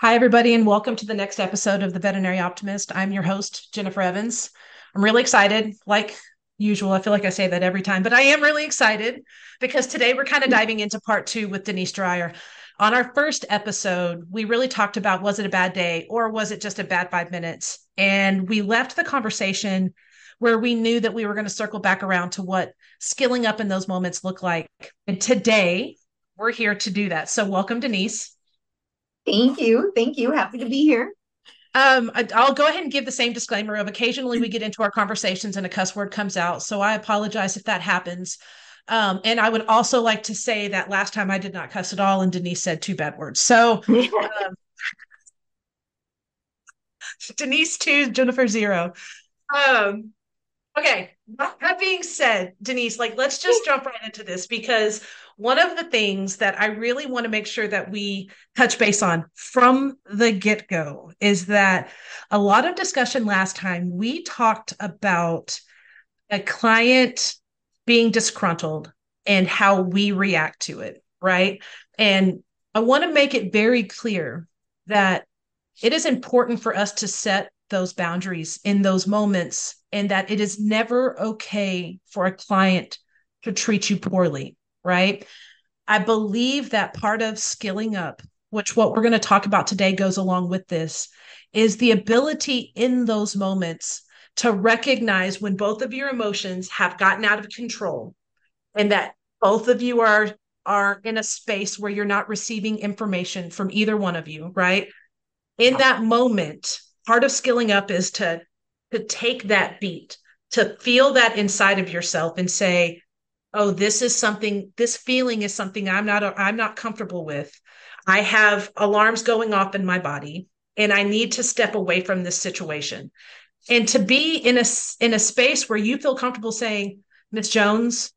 Hi, everybody, and welcome to the next episode of The Veterinary Optimist. I'm your host, Jennifer Evans. I'm really excited, like usual. I feel like I say that every time, but I am really excited because today we're kind of diving into part two with Denise Dreyer. On our first episode, we really talked about was it a bad day or was it just a bad five minutes? And we left the conversation where we knew that we were going to circle back around to what skilling up in those moments look like. And today we're here to do that. So, welcome, Denise. Thank you. Thank you. Happy to be here. Um, I'll go ahead and give the same disclaimer of occasionally we get into our conversations and a cuss word comes out. So I apologize if that happens. Um, and I would also like to say that last time I did not cuss at all, and Denise said two bad words. So um, Denise two, Jennifer zero. Um, okay. That being said, Denise, like let's just jump right into this because one of the things that I really want to make sure that we touch base on from the get go is that a lot of discussion last time we talked about a client being disgruntled and how we react to it, right? And I want to make it very clear that it is important for us to set those boundaries in those moments and that it is never okay for a client to treat you poorly right? I believe that part of skilling up, which what we're going to talk about today goes along with this, is the ability in those moments to recognize when both of your emotions have gotten out of control and that both of you are are in a space where you're not receiving information from either one of you, right? In that moment, part of skilling up is to to take that beat, to feel that inside of yourself and say, oh this is something this feeling is something i'm not i'm not comfortable with. I have alarms going off in my body and i need to step away from this situation. And to be in a in a space where you feel comfortable saying miss jones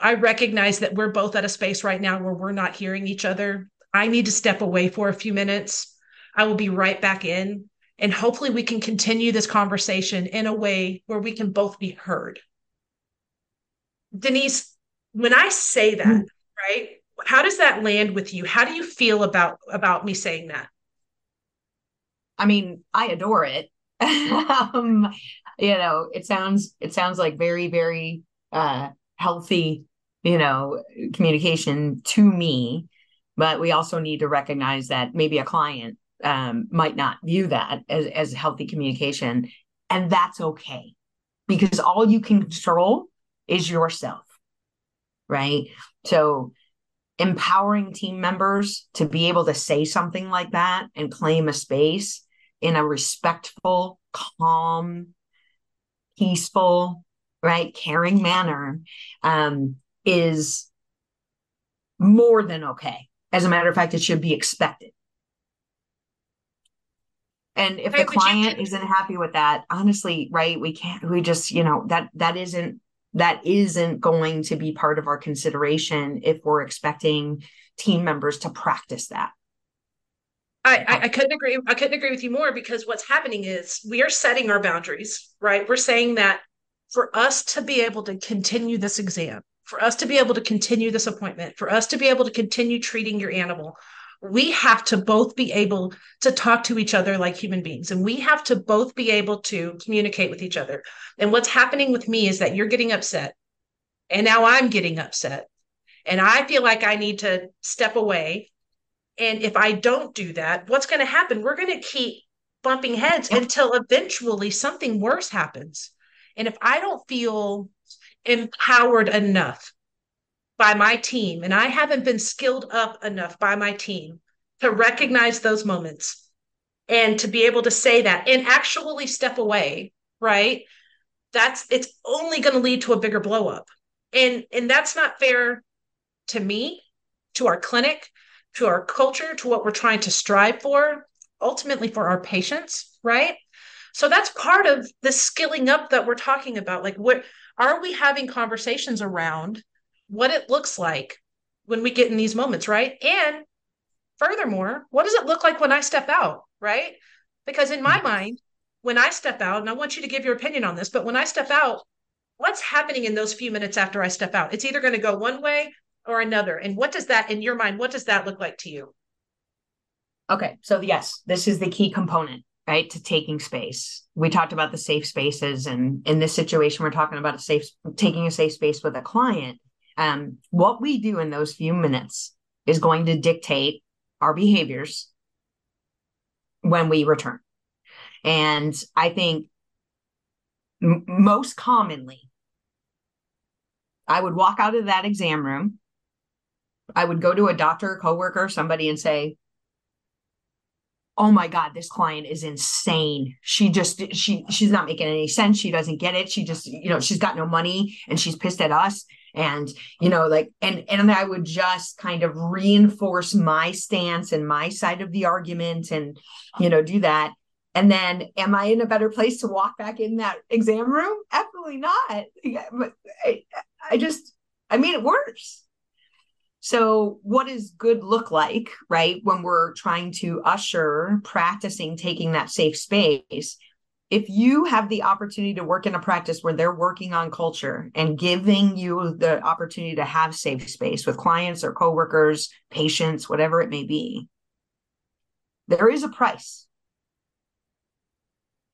i recognize that we're both at a space right now where we're not hearing each other. I need to step away for a few minutes. I will be right back in and hopefully we can continue this conversation in a way where we can both be heard Denise, when I say that, mm. right? How does that land with you? How do you feel about about me saying that? I mean, I adore it. um, you know, it sounds it sounds like very very uh healthy, you know, communication to me, but we also need to recognize that maybe a client um, might not view that as, as healthy communication. And that's okay because all you can control is yourself, right? So empowering team members to be able to say something like that and claim a space in a respectful, calm, peaceful, right, caring manner um, is more than okay. As a matter of fact, it should be expected. And if the client you- isn't happy with that, honestly, right, we can't, we just, you know, that, that isn't that isn't going to be part of our consideration if we're expecting team members to practice that. I, I, couldn't agree. I couldn't agree with you more because what's happening is we are setting our boundaries, right? We're saying that for us to be able to continue this exam, for us to be able to continue this appointment, for us to be able to continue treating your animal, we have to both be able to talk to each other like human beings and we have to both be able to communicate with each other. And what's happening with me is that you're getting upset and now i'm getting upset and i feel like i need to step away. And if i don't do that what's going to happen? We're going to keep bumping heads until eventually something worse happens. And if i don't feel empowered enough by my team, and I haven't been skilled up enough by my team to recognize those moments and to be able to say that and actually step away, right? That's it's only going to lead to a bigger blow up. And and that's not fair to me, to our clinic, to our culture, to what we're trying to strive for, ultimately for our patients, right? So that's part of the skilling up that we're talking about. Like what are we having conversations around what it looks like when we get in these moments, right? And furthermore, what does it look like when I step out, right? Because in my mm-hmm. mind, when I step out, and I want you to give your opinion on this, but when I step out, what's happening in those few minutes after I step out? It's either going to go one way or another. And what does that, in your mind, what does that look like to you? Okay. So, yes, this is the key component, right, to taking space. We talked about the safe spaces. And in this situation, we're talking about a safe, taking a safe space with a client. Um, what we do in those few minutes is going to dictate our behaviors when we return. And I think m- most commonly, I would walk out of that exam room. I would go to a doctor, coworker, somebody and say, oh my god this client is insane she just she she's not making any sense she doesn't get it she just you know she's got no money and she's pissed at us and you know like and and i would just kind of reinforce my stance and my side of the argument and you know do that and then am i in a better place to walk back in that exam room absolutely not but I, I just i made it worse so, what does good look like, right? When we're trying to usher practicing taking that safe space. If you have the opportunity to work in a practice where they're working on culture and giving you the opportunity to have safe space with clients or coworkers, patients, whatever it may be, there is a price.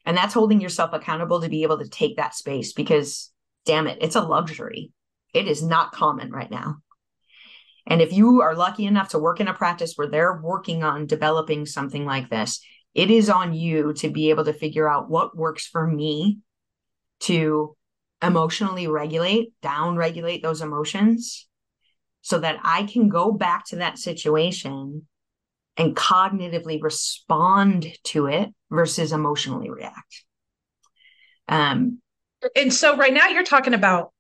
And that's holding yourself accountable to be able to take that space because, damn it, it's a luxury. It is not common right now. And if you are lucky enough to work in a practice where they're working on developing something like this, it is on you to be able to figure out what works for me to emotionally regulate, down regulate those emotions so that I can go back to that situation and cognitively respond to it versus emotionally react. Um, and so right now you're talking about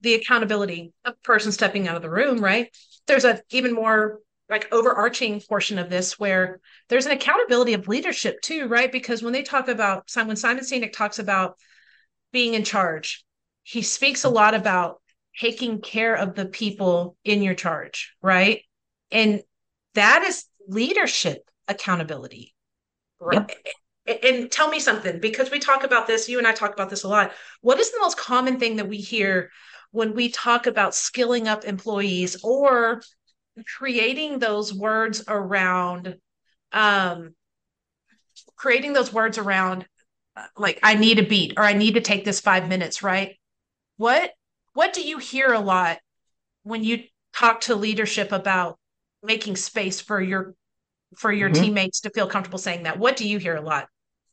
the accountability of person stepping out of the room, right? There's a even more like overarching portion of this where there's an accountability of leadership too, right? Because when they talk about when Simon Sinek talks about being in charge, he speaks a lot about taking care of the people in your charge, right? And that is leadership accountability. Yep. And tell me something because we talk about this, you and I talk about this a lot. What is the most common thing that we hear when we talk about skilling up employees or creating those words around um, creating those words around uh, like i need a beat or i need to take this five minutes right? What what do you hear a lot when you talk to leadership about making space for your for your mm-hmm. teammates to feel comfortable saying that? What do you hear a lot?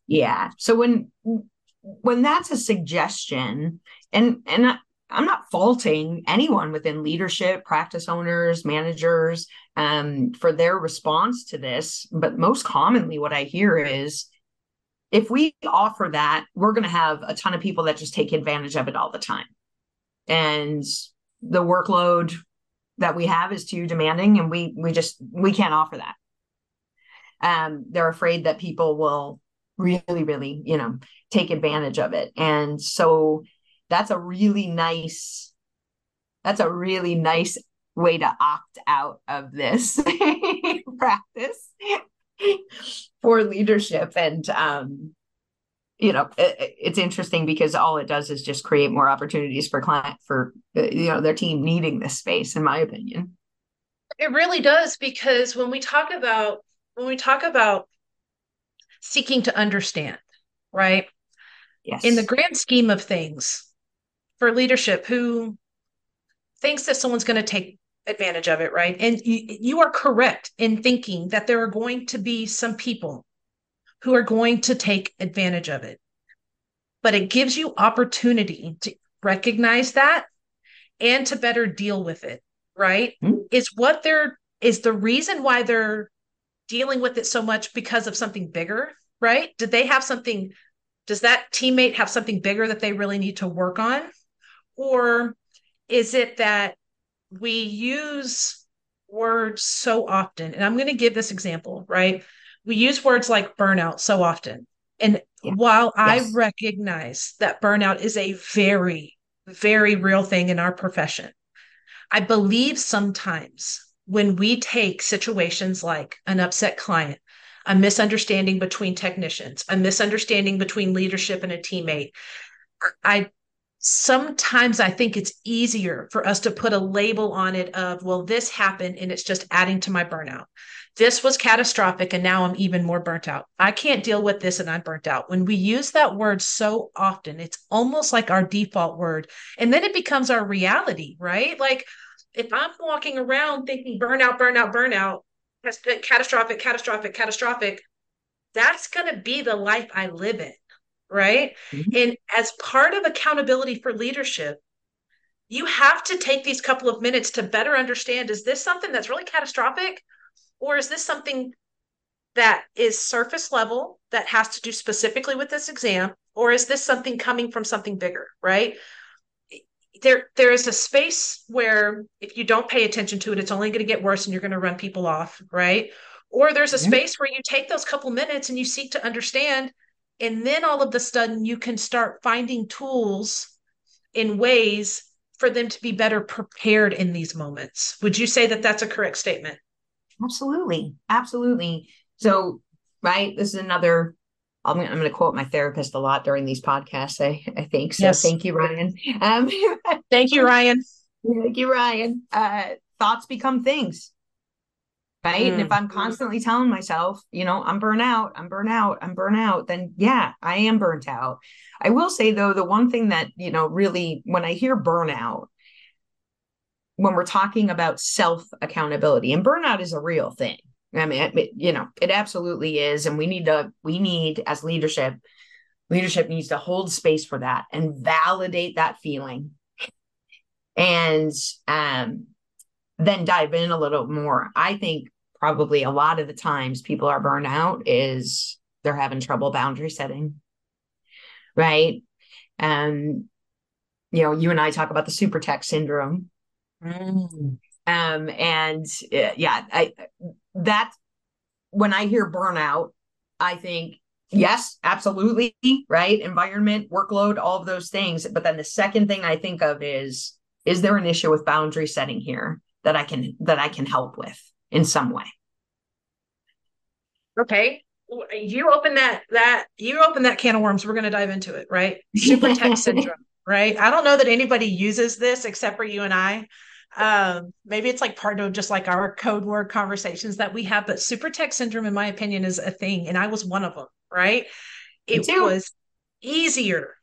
Yeah. So when when that's a suggestion and and I'm not faulting anyone within leadership, practice owners, managers um, for their response to this. But most commonly, what I hear is if we offer that, we're going to have a ton of people that just take advantage of it all the time. And the workload that we have is too demanding, and we we just we can't offer that. Um, they're afraid that people will really, really, you know, take advantage of it, and so that's a really nice that's a really nice way to opt out of this practice for leadership. And um you know it, it's interesting because all it does is just create more opportunities for client for you know their team needing this space in my opinion. It really does because when we talk about when we talk about seeking to understand right? Yes. In the grand scheme of things for leadership who thinks that someone's going to take advantage of it, right? And you, you are correct in thinking that there are going to be some people who are going to take advantage of it. But it gives you opportunity to recognize that and to better deal with it, right? Mm-hmm. Is what they're is the reason why they're dealing with it so much because of something bigger, right? Did they have something does that teammate have something bigger that they really need to work on? Or is it that we use words so often? And I'm going to give this example, right? We use words like burnout so often. And yeah. while yes. I recognize that burnout is a very, very real thing in our profession, I believe sometimes when we take situations like an upset client, a misunderstanding between technicians, a misunderstanding between leadership and a teammate, I sometimes I think it's easier for us to put a label on it of, well, this happened and it's just adding to my burnout. This was catastrophic and now I'm even more burnt out. I can't deal with this and I'm burnt out. When we use that word so often, it's almost like our default word. And then it becomes our reality, right? Like if I'm walking around thinking burnout, burnout, burnout, catastrophic, catastrophic, catastrophic, that's going to be the life I live in right? Mm-hmm. And as part of accountability for leadership, you have to take these couple of minutes to better understand is this something that's really catastrophic? Or is this something that is surface level that has to do specifically with this exam? Or is this something coming from something bigger right? There there is a space where if you don't pay attention to it it's only going to get worse and you're going to run people off right? Or there's a space where you take those couple minutes and you seek to understand and then all of a sudden, you can start finding tools in ways for them to be better prepared in these moments. Would you say that that's a correct statement? Absolutely. Absolutely. So, right, this is another. I'm, I'm going to quote my therapist a lot during these podcasts. I, I think so. Yes. Thank you, Ryan. Um, thank you, Ryan. Thank you, Ryan. Uh, thoughts become things right? Mm. And if I'm constantly telling myself, you know, I'm burnt out, I'm burnt out, I'm burnt out, then yeah, I am burnt out. I will say though, the one thing that, you know, really when I hear burnout, when we're talking about self accountability, and burnout is a real thing. I mean, it, you know, it absolutely is. And we need to, we need as leadership, leadership needs to hold space for that and validate that feeling. And um, then dive in a little more. I think probably a lot of the times people are burned out is they're having trouble boundary setting right and you know you and i talk about the super tech syndrome mm. um and uh, yeah i that when i hear burnout i think yes absolutely right environment workload all of those things but then the second thing i think of is is there an issue with boundary setting here that i can that i can help with in some way. Okay. You open that that you open that can of worms. We're going to dive into it, right? Super tech syndrome, right? I don't know that anybody uses this except for you and I. Um, maybe it's like part of just like our code word conversations that we have, but super tech syndrome, in my opinion, is a thing, and I was one of them, right? It was easier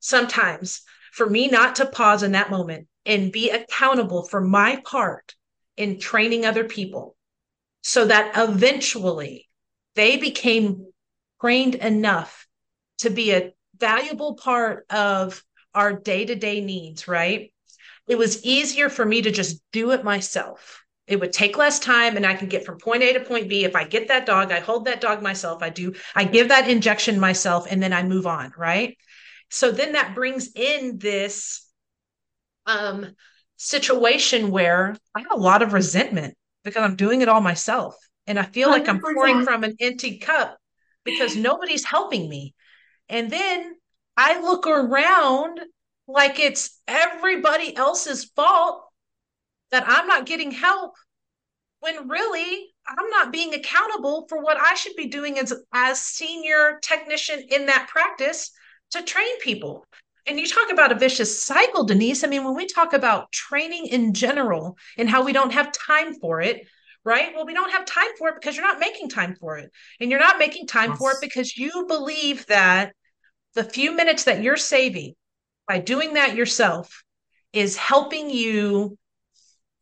sometimes for me not to pause in that moment and be accountable for my part in training other people so that eventually they became trained enough to be a valuable part of our day-to-day needs right? It was easier for me to just do it myself. It would take less time and i can get from point a to point b. If i get that dog i hold that dog myself. I do i give that injection myself and then i move on right? So then that brings in this um situation where I have a lot of resentment because I'm doing it all myself. And I feel 100%. like I'm pouring from an empty cup because nobody's helping me. And then I look around like it's everybody else's fault that I'm not getting help when really I'm not being accountable for what I should be doing as as senior technician in that practice to train people and you talk about a vicious cycle, Denise. I mean, when we talk about training in general and how we don't have time for it, right? Well, we don't have time for it because you're not making time for it. And you're not making time yes. for it because you believe that the few minutes that you're saving by doing that yourself is helping you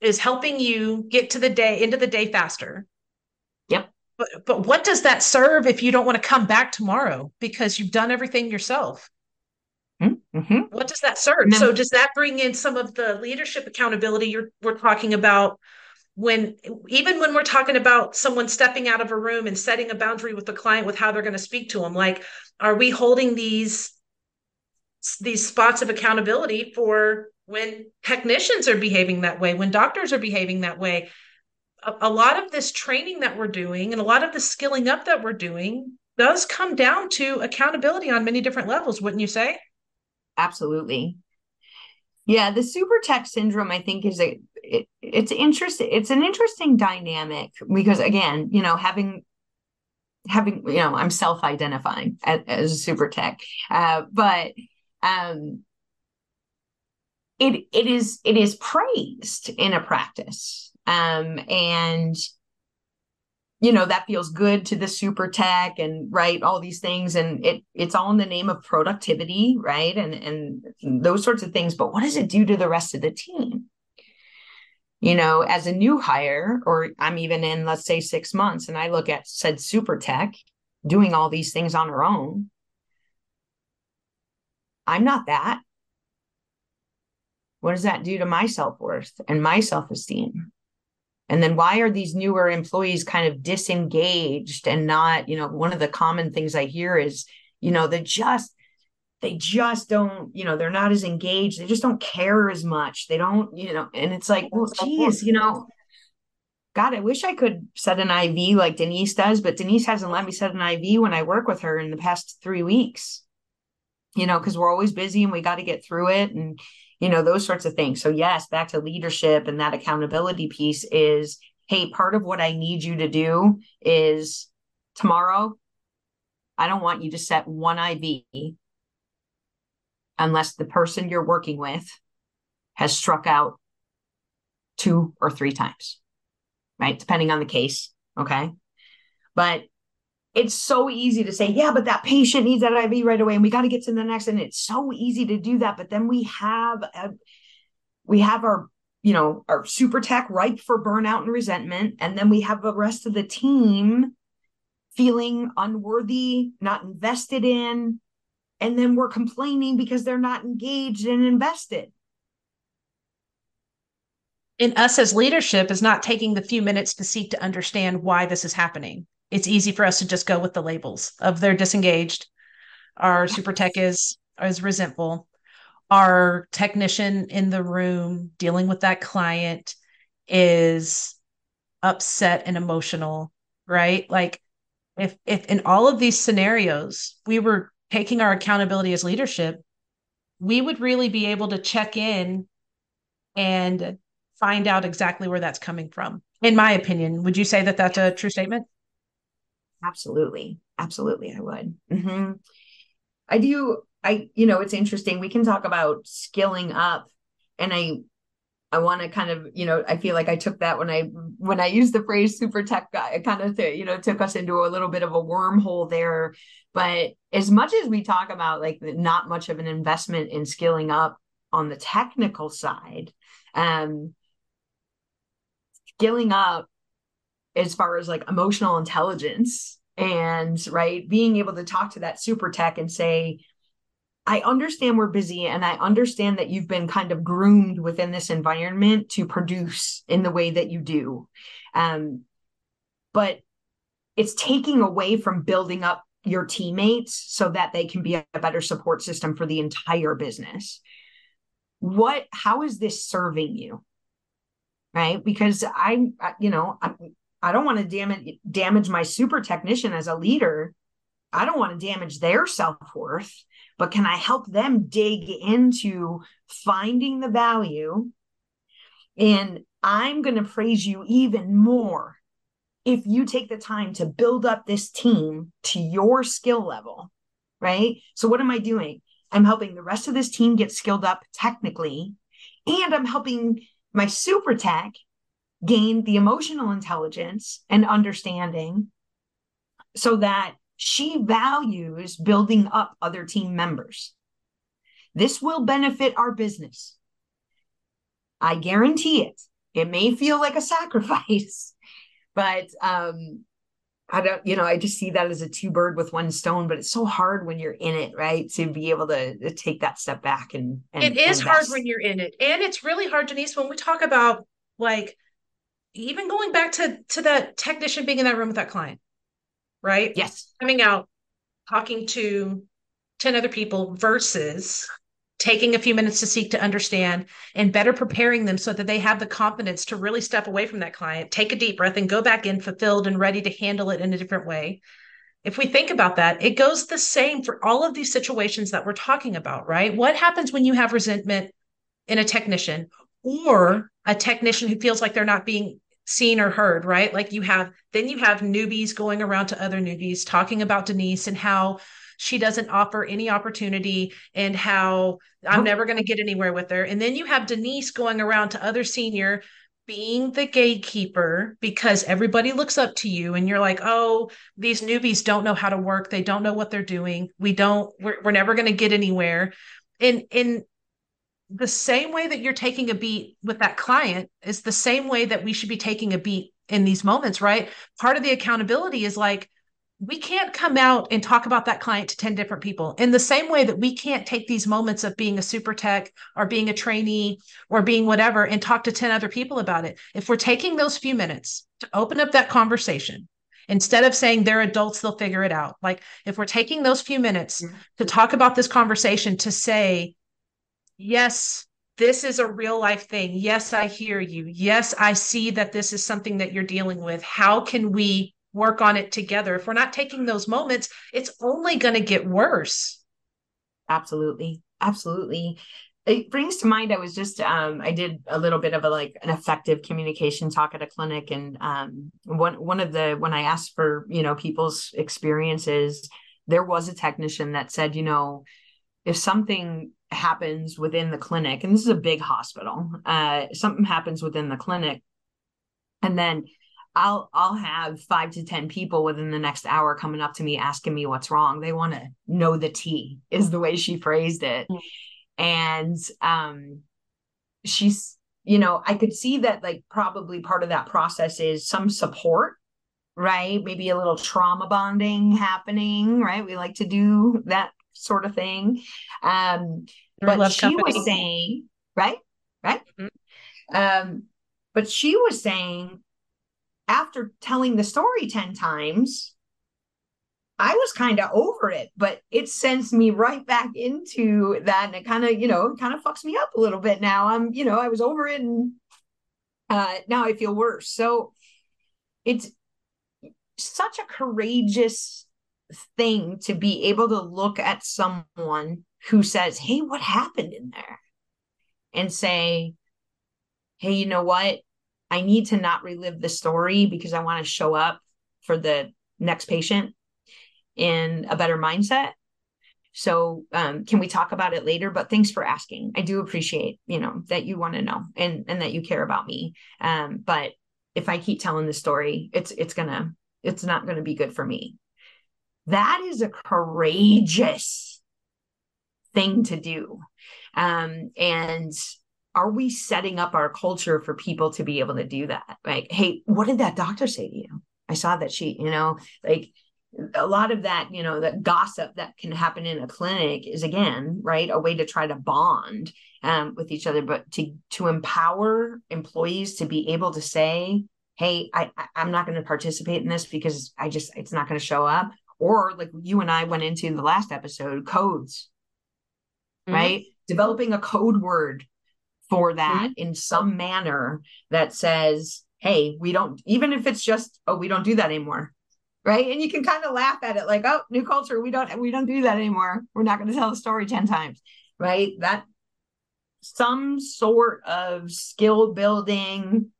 is helping you get to the day into the day faster. Yep. But but what does that serve if you don't want to come back tomorrow because you've done everything yourself? Mm-hmm. What does that serve? Then, so does that bring in some of the leadership accountability you're we're talking about when even when we're talking about someone stepping out of a room and setting a boundary with the client with how they're going to speak to them like are we holding these these spots of accountability for when technicians are behaving that way when doctors are behaving that way a, a lot of this training that we're doing and a lot of the skilling up that we're doing does come down to accountability on many different levels wouldn't you say Absolutely. Yeah, the super tech syndrome, I think, is a it, it's interesting. It's an interesting dynamic because, again, you know, having having you know, I'm self-identifying as, as a super tech, uh, but um, it it is it is praised in a practice um and you know that feels good to the super tech and right all these things. And it it's all in the name of productivity right? And and those sorts of things. But what does it do to the rest of the team? You know as a new hire or i'm even in let's say 6 months and i look at said super tech doing all these things on her own i'm not that. What does that do to my self-worth and my self-esteem and then why are these newer employees kind of disengaged and not, you know, one of the common things I hear is, you know, they just they just don't, you know, they're not as engaged. They just don't care as much. They don't, you know, and it's like, well, geez, you know, God, I wish I could set an IV like Denise does, but Denise hasn't let me set an IV when I work with her in the past three weeks. You know, because we're always busy and we got to get through it. And you know, those sorts of things. So, yes, back to leadership and that accountability piece is hey, part of what I need you to do is tomorrow, I don't want you to set one IV unless the person you're working with has struck out two or three times, right? Depending on the case. Okay. But it's so easy to say, yeah, but that patient needs that IV right away, and we got to get to the next. And it's so easy to do that. But then we have a, we have our you know our super tech ripe for burnout and resentment, and then we have the rest of the team feeling unworthy, not invested in, and then we're complaining because they're not engaged and invested. In us as leadership is not taking the few minutes to seek to understand why this is happening it's easy for us to just go with the labels of they're disengaged. Our super tech is is resentful. Our technician in the room dealing with that client is upset and emotional, right? Like if if in all of these scenarios we were taking our accountability as leadership, we would really be able to check in and find out exactly where that's coming from. In my opinion, would you say that that's a true statement? Absolutely. Absolutely, I would. Mm-hmm. I do. I, you know, it's interesting. We can talk about skilling up. And I, I want to kind of, you know, I feel like I took that when I when I used the phrase super tech guy, it kind of, you know, took us into a little bit of a wormhole there. But as much as we talk about like not much of an investment in skilling up on the technical side, um, skilling up as far as like emotional intelligence and right being able to talk to that super tech and say i understand we're busy and i understand that you've been kind of groomed within this environment to produce in the way that you do. Um, but it's taking away from building up your teammates so that they can be a better support system for the entire business. What how is this serving you? Right? Because i you know I'm, I don't want to damage damage my super technician as a leader. I don't want to damage their self-worth, but can I help them dig into finding the value? And I'm going to praise you even more if you take the time to build up this team to your skill level, right? So, what am I doing? I'm helping the rest of this team get skilled up technically, and I'm helping my super tech gain the emotional intelligence and understanding so that she values building up other team members. This will benefit our business. I guarantee it. It may feel like a sacrifice, but um, I don't, you know, I just see that as a two bird with one stone, but it's so hard when you're in it, right? To be able to, to take that step back and, and it is hard when you're in it. And it's really hard, Denise, when we talk about like even going back to to that technician being in that room with that client, right? Yes. Coming out, talking to 10 other people versus taking a few minutes to seek to understand and better preparing them so that they have the confidence to really step away from that client, take a deep breath and go back in fulfilled and ready to handle it in a different way. If we think about that, it goes the same for all of these situations that we're talking about, right? What happens when you have resentment in a technician or a technician who feels like they're not being seen or heard, right? Like you have, then you have newbies going around to other newbies talking about Denise and how she doesn't offer any opportunity and how I'm never going to get anywhere with her. And then you have Denise going around to other senior being the gatekeeper because everybody looks up to you and you're like oh these newbies don't know how to work they don't know what they're doing we don't we're, we're never going to get anywhere and in the same way that you're taking a beat with that client is the same way that we should be taking a beat in these moments right part of the accountability is like we can't come out and talk about that client to 10 different people in the same way that we can't take these moments of being a super tech or being a trainee or being whatever and talk to 10 other people about it. If we're taking those few minutes to open up that conversation, instead of saying they're adults, they'll figure it out. Like if we're taking those few minutes to talk about this conversation to say, yes, this is a real life thing. Yes, I hear you. Yes, I see that this is something that you're dealing with. How can we work on it together. If we're not taking those moments, it's only going to get worse. Absolutely. Absolutely. It brings to mind I was just um I did a little bit of a like an effective communication talk at a clinic and um one one of the when I asked for, you know, people's experiences, there was a technician that said, you know, if something happens within the clinic and this is a big hospital, uh something happens within the clinic and then I'll I'll have five to ten people within the next hour coming up to me asking me what's wrong. They want to know the tea is the way she phrased it. Mm. And um she's you know, I could see that like probably part of that process is some support, right? Maybe a little trauma bonding happening, right? We like to do that sort of thing. Um but she company. was saying, right? Right? Mm-hmm. Um but she was saying after telling the story 10 times, I was kind of over it, but it sends me right back into that. And it kind of, you know, kind of fucks me up a little bit now. I'm, you know, I was over it and uh, now I feel worse. So it's such a courageous thing to be able to look at someone who says, Hey, what happened in there? And say, Hey, you know what? I need to not relive the story because I want to show up for the next patient in a better mindset. So um, can we talk about it later? But thanks for asking. I do appreciate, you know, that you want to know and and that you care about me. Um, but if I keep telling the story, it's it's gonna it's not gonna be good for me. That is a courageous thing to do. Um, and are we setting up our culture for people to be able to do that? Like, hey, what did that doctor say to you? I saw that she, you know, like a lot of that, you know, that gossip that can happen in a clinic is again, right, a way to try to bond um, with each other, but to to empower employees to be able to say, hey, I I'm not going to participate in this because I just it's not going to show up. Or like you and I went into the last episode, codes, mm-hmm. right? Developing a code word for that mm-hmm. in some manner that says, hey, we don't, even if it's just, oh, we don't do that anymore. Right. And you can kind of laugh at it like, oh, new culture, we don't, we don't do that anymore. We're not going to tell the story 10 times. Right. That some sort of skill building,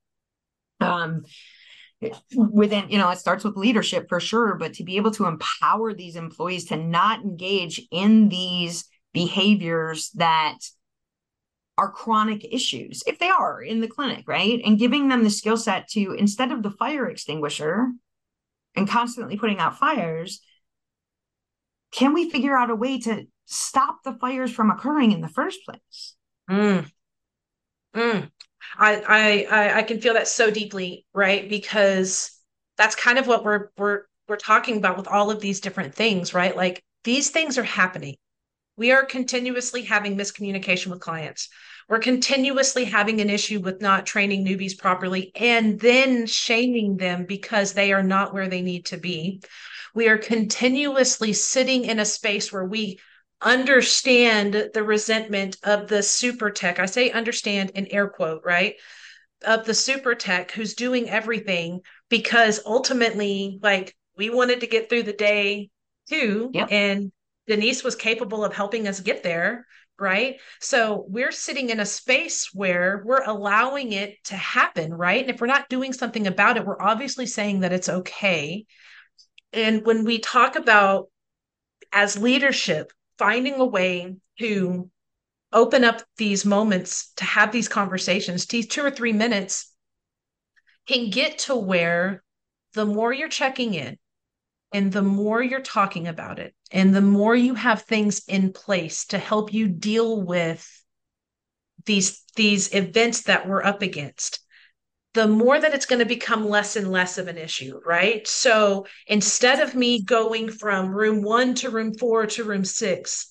um, within you know it starts with leadership for sure but to be able to empower these employees to not engage in these behaviors that are chronic issues, if they are in the clinic, right? And giving them the skill set to, instead of the fire extinguisher and constantly putting out fires, can we figure out a way to stop the fires from occurring in the first place? Mm. I, I I can feel that so deeply, right? Because that's kind of what we're we're we're talking about with all of these different things, right? Like these things are happening we are continuously having miscommunication with clients. We're continuously having an issue with not training newbies properly and then shaming them because they are not where they need to be. We are continuously sitting in a space where we understand the resentment of the super tech. I say understand in air quote, right? Of the super tech who's doing everything because ultimately, like, we wanted to get through the day too. Yep. And Denise was capable of helping us get there, right? So we're sitting in a space where we're allowing it to happen, right? And if we're not doing something about it, we're obviously saying that it's okay. And when we talk about as leadership, finding a way to open up these moments to have these conversations, these two or three minutes can get to where the more you're checking in and the more you're talking about it and the more you have things in place to help you deal with these these events that we're up against the more that it's going to become less and less of an issue, right? So instead of me going from room one to room four to room six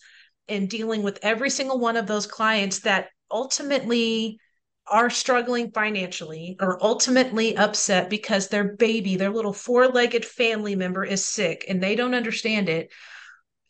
and dealing with every single one of those clients that ultimately are struggling financially or ultimately upset because their baby, their little four legged family member is sick and they don't understand it,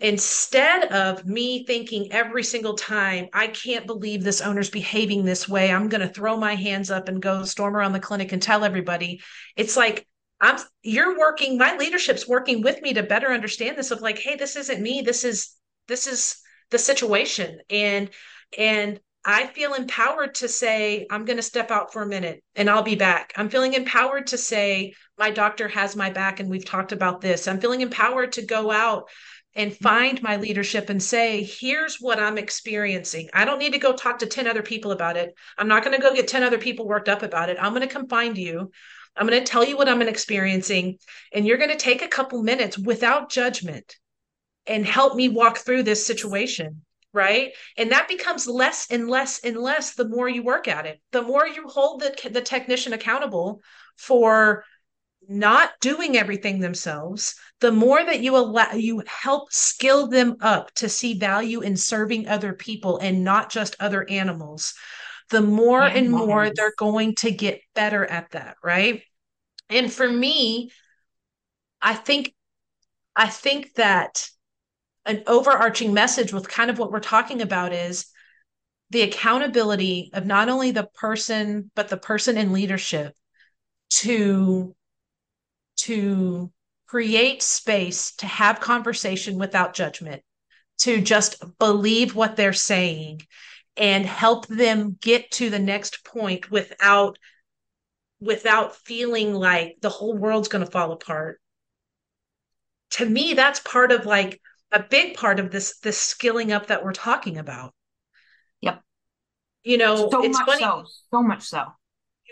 instead of me thinking every single time, I can't believe this owner's behaving this way, I'm going to throw my hands up and go storm around the clinic and tell everybody, it's like, I'm you're working, my leadership's working with me to better understand this of like, hey, this isn't me. This is this is the situation. And and I feel empowered to say, I'm going to step out for a minute and I'll be back. I'm feeling empowered to say, my doctor has my back and we've talked about this. I'm feeling empowered to go out and mm-hmm. find my leadership and say, here's what I'm experiencing. I don't need to go talk to 10 other people about it. I'm not going to go get 10 other people worked up about it. I'm going to come find you. I'm going to tell you what I'm experiencing. And you're going to take a couple minutes without judgment and help me walk through this situation. Right. And that becomes less and less and less the more you work at it, the more you hold the, the technician accountable for not doing everything themselves, the more that you allow you help skill them up to see value in serving other people and not just other animals, the more yeah, and more they're going to get better at that, right? And for me, I think I think that an overarching message with kind of what we're talking about is the accountability of not only the person but the person in leadership to to create space to have conversation without judgment, to just believe what they're saying and help them get to the next point without without feeling like the whole world's going to fall apart. To me that's part of like a big part of this this skilling up that we're talking about. Yep. You know so much funny. so so much so.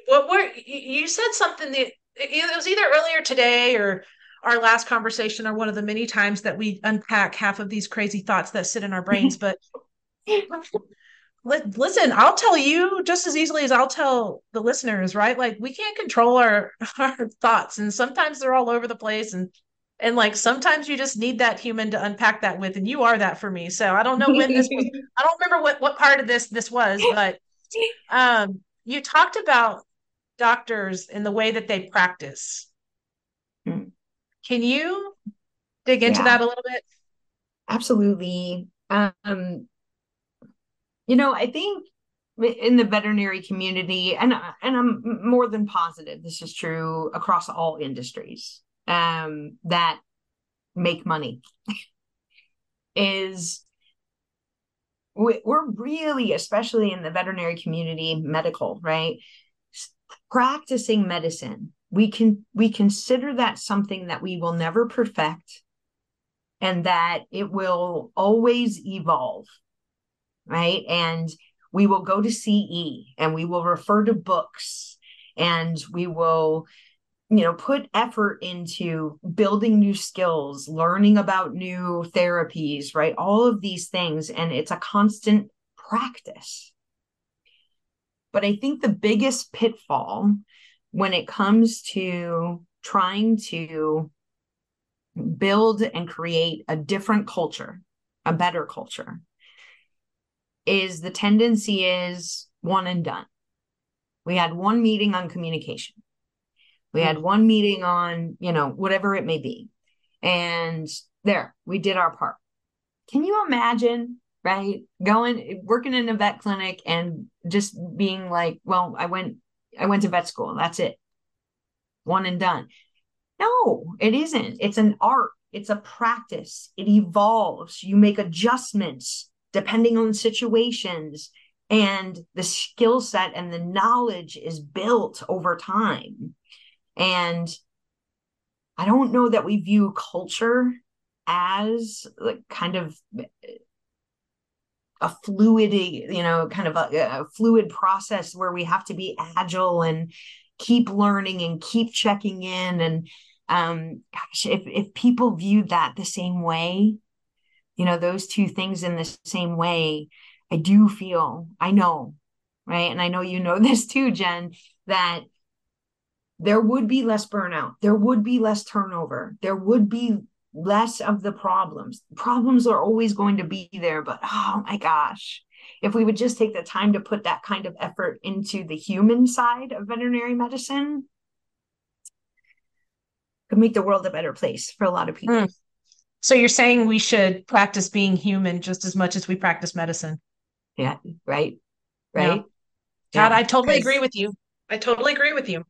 What were you said something that it was either earlier today or our last conversation or one of the many times that we unpack half of these crazy thoughts that sit in our brains but listen i'll tell you just as easily as i'll tell the listeners right like we can't control our our thoughts and sometimes they're all over the place and and like sometimes you just need that human to unpack that with and you are that for me so i don't know when this was i don't remember what what part of this this was but um you talked about doctors and the way that they practice. Can you dig into yeah. that a little bit? Absolutely. Um, you know, I think in the veterinary community, and and I'm more than positive this is true across all industries um, that make money, is we're really, especially in the veterinary community, medical, right? practicing medicine we can we consider that something that we will never perfect and that it will always evolve right? And we will go to ce and we will refer to books and we will you know put effort into building new skills learning about new therapies right? All of these things and it's a constant practice. But I think the biggest pitfall when it comes to trying to build and create a different culture, a better culture, is the tendency is one and done. We had one meeting on communication. We had mm. one meeting on, you know, whatever it may be. And there, we did our part. Can you imagine right? Going working in a vet clinic and just being like, well, I went I went to vet school. That's it. One and done. No, it isn't. It's an art. It's a practice. It evolves. You make adjustments depending on situations and the skill set and the knowledge is built over time. And I don't know that we view culture as like kind of a fluid, you know, kind of a, a fluid process where we have to be agile and keep learning and keep checking in. And um gosh if if people viewed that the same way you know those two things in the same way i do feel i know right? And i know you know this too jen that there would be less burnout. There would be less turnover. There would be less of the problems. Problems are always going to be there, but oh my gosh, if we would just take the time to put that kind of effort into the human side of veterinary medicine, could make the world a better place for a lot of people. Mm. So you're saying we should practice being human just as much as we practice medicine. Yeah, right. Right. Yeah. God, I totally agree with you. I totally agree with you.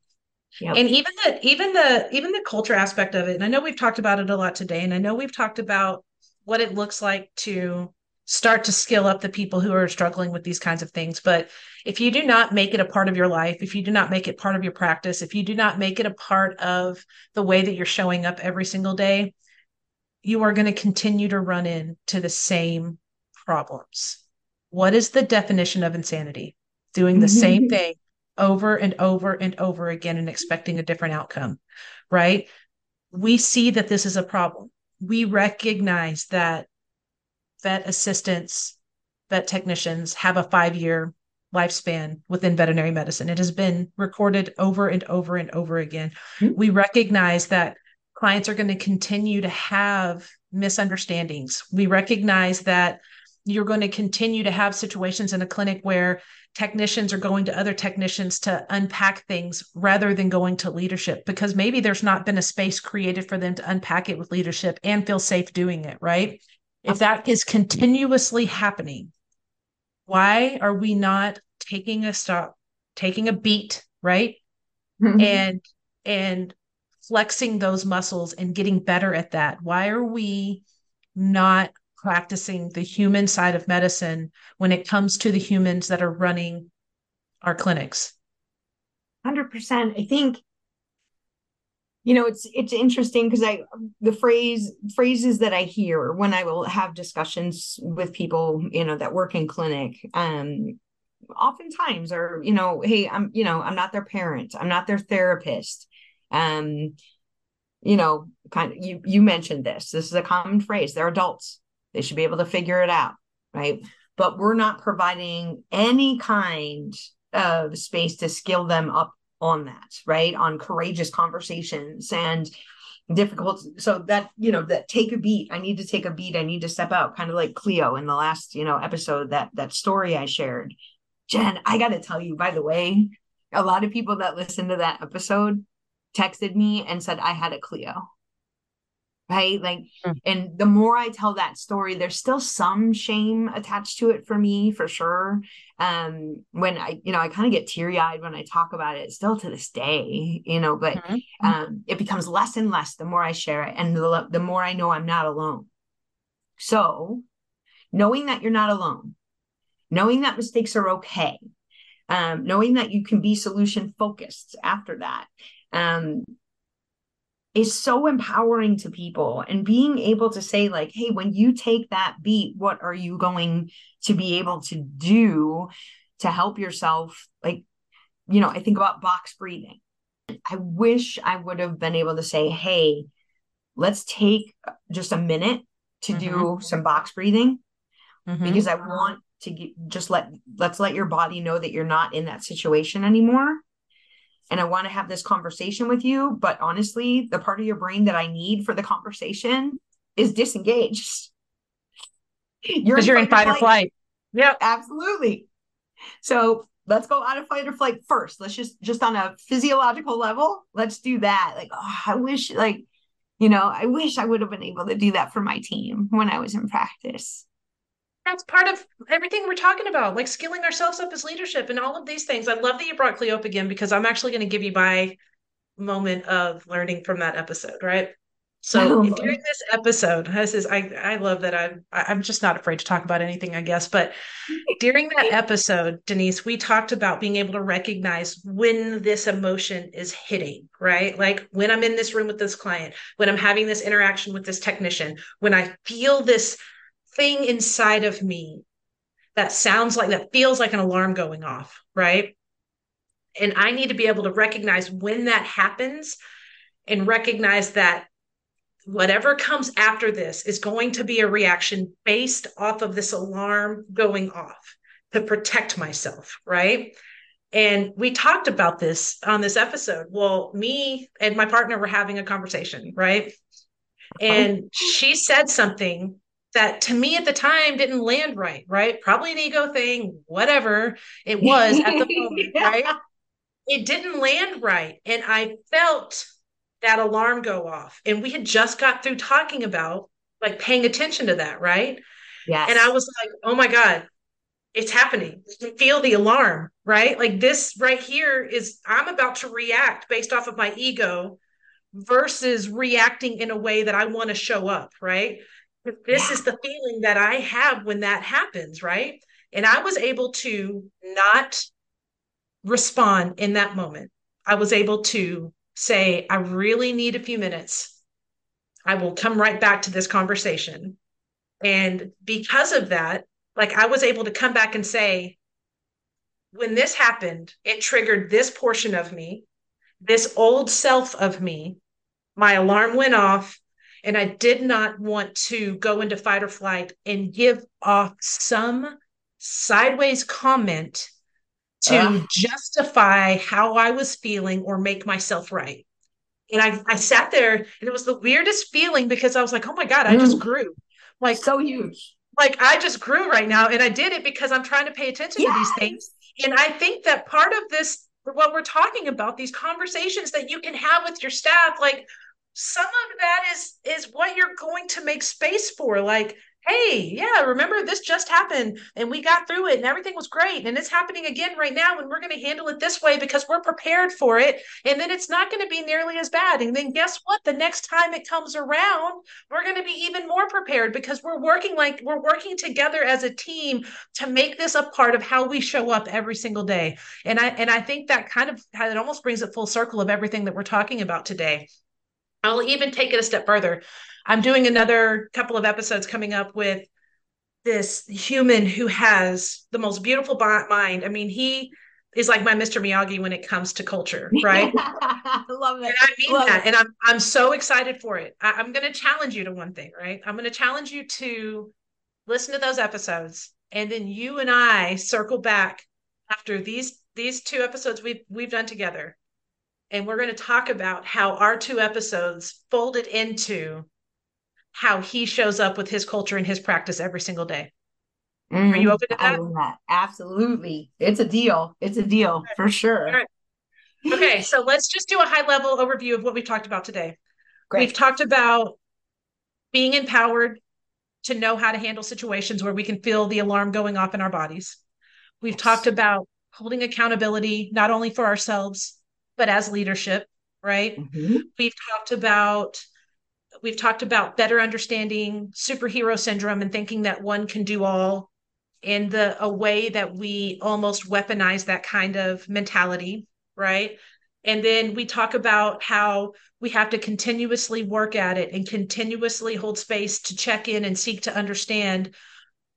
Yep. And even the even the even the culture aspect of it, and I know we've talked about it a lot today, and I know we've talked about what it looks like to start to skill up the people who are struggling with these kinds of things. But if you do not make it a part of your life, if you do not make it part of your practice, if you do not make it a part of the way that you're showing up every single day, you are going to continue to run into the same problems. What is the definition of insanity? Doing the same thing over and over and over again and expecting a different outcome, right? We see that this is a problem. We recognize that vet assistants, vet technicians have a five year lifespan within veterinary medicine. It has been recorded over and over and over again. Mm-hmm. We recognize that clients are going to continue to have misunderstandings. We recognize that you're going to continue to have situations in a clinic where technicians are going to other technicians to unpack things rather than going to leadership because maybe there's not been a space created for them to unpack it with leadership and feel safe doing it, right? If that is continuously happening, why are we not taking a stop, taking a beat, right? Mm-hmm. And and flexing those muscles and getting better at that. Why are we not practicing the human side of medicine when it comes to the humans that are running our clinics. 100% i think you know it's it's interesting because i the phrase phrases that i hear when i will have discussions with people you know that work in clinic um oftentimes are you know hey i'm you know i'm not their parent. I'm not their therapist. Um you know kind of you you mentioned this. This is a common phrase. They're adults they should be able to figure it out, right? But we're not providing any kind of space to skill them up on that, right? On courageous conversations and difficult. So that, you know, that take a beat. I need to take a beat. I need to step out, kind of like Cleo in the last, you know, episode, that that story I shared. Jen, I gotta tell you, by the way, a lot of people that listened to that episode texted me and said I had a Cleo right like mm. and the more i tell that story there's still some shame attached to it for me for sure um when i you know i kind of get teary-eyed when i talk about it still to this day you know but mm-hmm. um it becomes less and less the more i share it and the, the more i know i'm not alone so knowing that you're not alone knowing that mistakes are okay um, knowing that you can be solution focused after that um, is so empowering to people and being able to say like hey when you take that beat what are you going to be able to do to help yourself like you know i think about box breathing i wish i would have been able to say hey let's take just a minute to mm-hmm. do some box breathing mm-hmm. because i want to get, just let let's let your body know that you're not in that situation anymore and I want to have this conversation with you. But honestly, the part of your brain that I need for the conversation is disengaged. You're, in, you're in fight or flight. flight. Yeah, absolutely. So let's go out of fight or flight first. Let's just just on a physiological level, let's do that. Like, oh, I wish, like, you know, I wish I would have been able to do that for my team when I was in practice that's part of everything we're talking about, like skilling ourselves up as leadership and all of these things. I love that you brought Cleo up again because I'm actually going to give you my moment of learning from that episode, right? So oh, during this episode, this is I I love that I'm I'm just not afraid to talk about anything, I guess. But during that episode, Denise, we talked about being able to recognize when this emotion is hitting, right? Like when I'm in this room with this client, when I'm having this interaction with this technician, when I feel this thing inside of me that sounds like that feels like an alarm going off, right? And I need to be able to recognize when that happens and recognize that whatever comes after this is going to be a reaction based off of this alarm going off to protect myself, right? And we talked about this on this episode. Well, me and my partner were having a conversation, right? Uh-huh. And she said something that to me at the time didn't land right, right? Probably an ego thing, whatever it was at the moment, yeah. right? It didn't land right. And I felt that alarm go off. And we had just got through talking about like paying attention to that, right? Yeah. And I was like, oh my God, it's happening. Feel the alarm, right? Like this right here is I'm about to react based off of my ego versus reacting in a way that I want to show up, right? This yeah. is the feeling that I have when that happens, right? And I was able to not respond in that moment. I was able to say, I really need a few minutes. I will come right back to this conversation. And because of that, like I was able to come back and say, when this happened, it triggered this portion of me, this old self of me. My alarm went off, and I did not want to go into fight or flight and give off some sideways comment to uh. justify how I was feeling or make myself right. And I, I sat there and it was the weirdest feeling because I was like, oh my God, I just mm. grew. Like so huge. Like I just grew right now. And I did it because I'm trying to pay attention yes. to these things. And I think that part of this, what we're talking about, these conversations that you can have with your staff, like some of that is is what you're going to make space for. Like hey, yeah, remember this just happened and we got through it and everything was great. And it's happening again right now. And we're going to handle it this way because we're prepared for it. And then it's not going to be nearly as bad. And then guess what? The next time it comes around, we're going to be even more prepared because we're working like we're working together as a team to make this a part of how we show up every single day. And I and I think that kind of it almost brings it full circle of everything that we're talking about today. I'll even take it a step further. I'm doing another couple of episodes coming up with this human who has the most beautiful mind. I mean, he is like my Mr. Miyagi when it comes to culture, right? I love it. And I mean love that. It. And I'm I'm so excited for it. I, I'm gonna challenge you to one thing, right? I'm gonna challenge you to listen to those episodes and then you and I circle back after these these two episodes we've we've done together. And we're going to talk about how our two episodes folded into how he shows up with his culture and his practice every single day. Mm, Are you open to that? that? Absolutely. It's a deal. It's a deal for sure. Okay, so let's just do a high level overview of what we've talked about today. Great. We've talked about being empowered to know how to handle situations where we can feel the alarm going off in our bodies. We've yes. talked about holding accountability, not only for ourselves, but as leadership, right? Mm-hmm. We've talked about we've talked about better understanding superhero syndrome and thinking that one can do all in the a way that we almost weaponize that kind of mentality right and then we talk about how we have to continuously work at it and continuously hold space to check in and seek to understand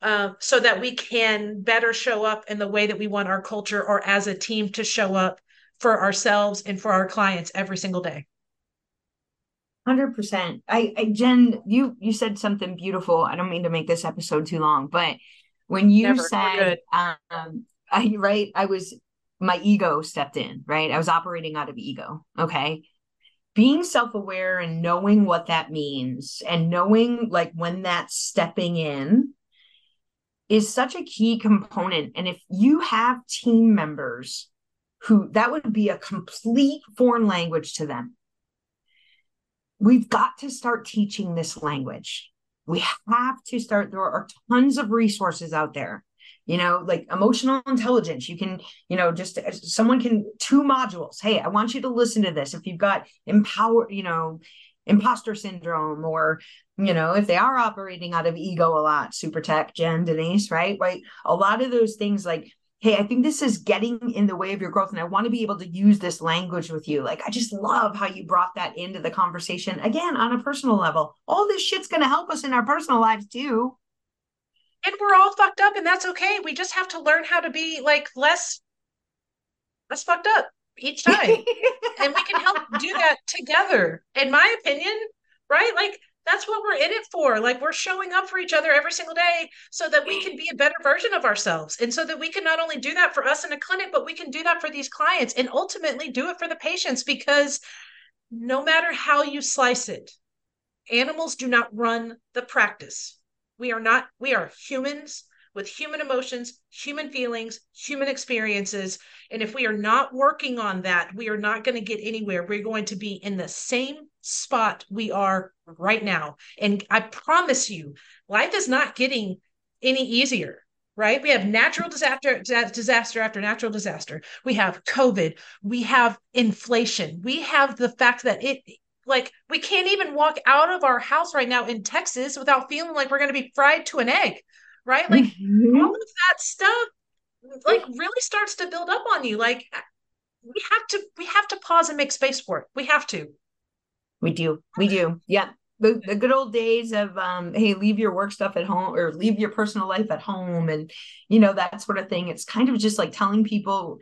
uh, so that we can better show up in the way that we want our culture or as a team to show up for ourselves and for our clients every single day Hundred percent. I, I, Jen, you you said something beautiful. I don't mean to make this episode too long, but when you Never, said, um, I right, I was my ego stepped in. Right, I was operating out of ego. Okay, being self aware and knowing what that means, and knowing like when that's stepping in, is such a key component. And if you have team members who that would be a complete foreign language to them we've got to start teaching this language. We have to start. There are tons of resources out there, you know, like emotional intelligence. You can, you know, just uh, someone can two modules. Hey, I want you to listen to this. If you've got empower, you know, imposter syndrome or you know if they are operating out of ego a lot super tech jen denise right right a lot of those things like hey i think this is getting in the way of your growth and i want to be able to use this language with you. Like i just love how you brought that into the conversation again on a personal level. All this shit's going to help us in our personal lives too. And we're all fucked up and that's okay. We just have to learn how to be like less less fucked up each time. And we can help do that together in my opinion right? Like that's what we're in it for. Like we're showing up for each other every single day so that we can be a better version of ourselves. And so that we can not only do that for us in a clinic but we can do that for these clients and ultimately do it for the patients because no matter how you slice it animals do not run the practice. We are not we are humans with human emotions, human feelings, human experiences. And if we are not working on that, we are not going to get anywhere. We're going to be in the same spot we are right now. And I promise you, life is not getting any easier right? We have natural disaster, disaster after natural disaster. We have COVID. We have inflation. We have the fact that it, like, we can't even walk out of our house right now in Texas without feeling like we're going to be fried to an egg right? Like mm-hmm. all of that stuff like really starts to build up on you. Like we have to we have to pause and make space for it. We have to. We do. We do. Yeah. The, the good old days of um hey leave your work stuff at home or leave your personal life at home and you know that sort of thing it's kind of just like telling people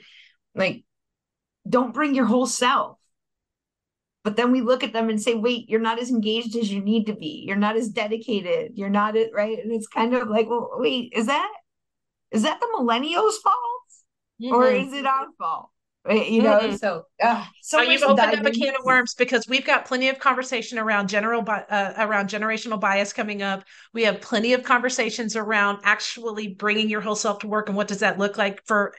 like don't bring your whole self but then we look at them and say wait you're not as engaged as you need to be you're not as dedicated you're not right and it's kind of like well wait is that is that the millennials fault mm-hmm. or is it our fault right? you know mm-hmm. so uh, so oh, you've opened up a can of worms because we've got plenty of conversation around general uh, around generational bias coming up we have plenty of conversations around actually bringing your whole self to work and what does that look like for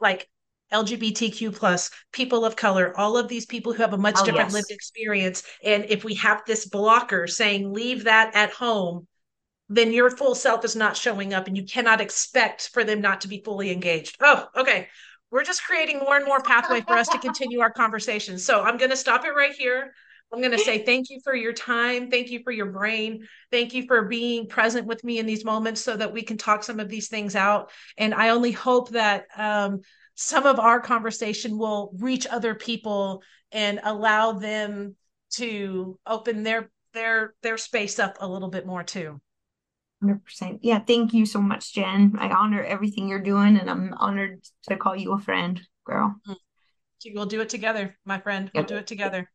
like LGBTQ plus people of color, all of these people who have a much oh, different yes. lived experience. And if we have this blocker saying leave that at home, then your full self is not showing up and you cannot expect for them not to be fully engaged. Oh, okay. We're just creating more and more pathway for us to continue our conversation. So I'm going to stop it right here. I'm going to say thank you for your time. Thank you for your brain. Thank you for being present with me in these moments so that we can talk some of these things out. And I only hope that um, some of our conversation will reach other people and allow them to open their their their space up a little bit more too. 100% yeah thank you so much jen. I honor everything you're doing and i'm honored to call you a friend girl. Mm. We'll do it together my friend. We'll do it together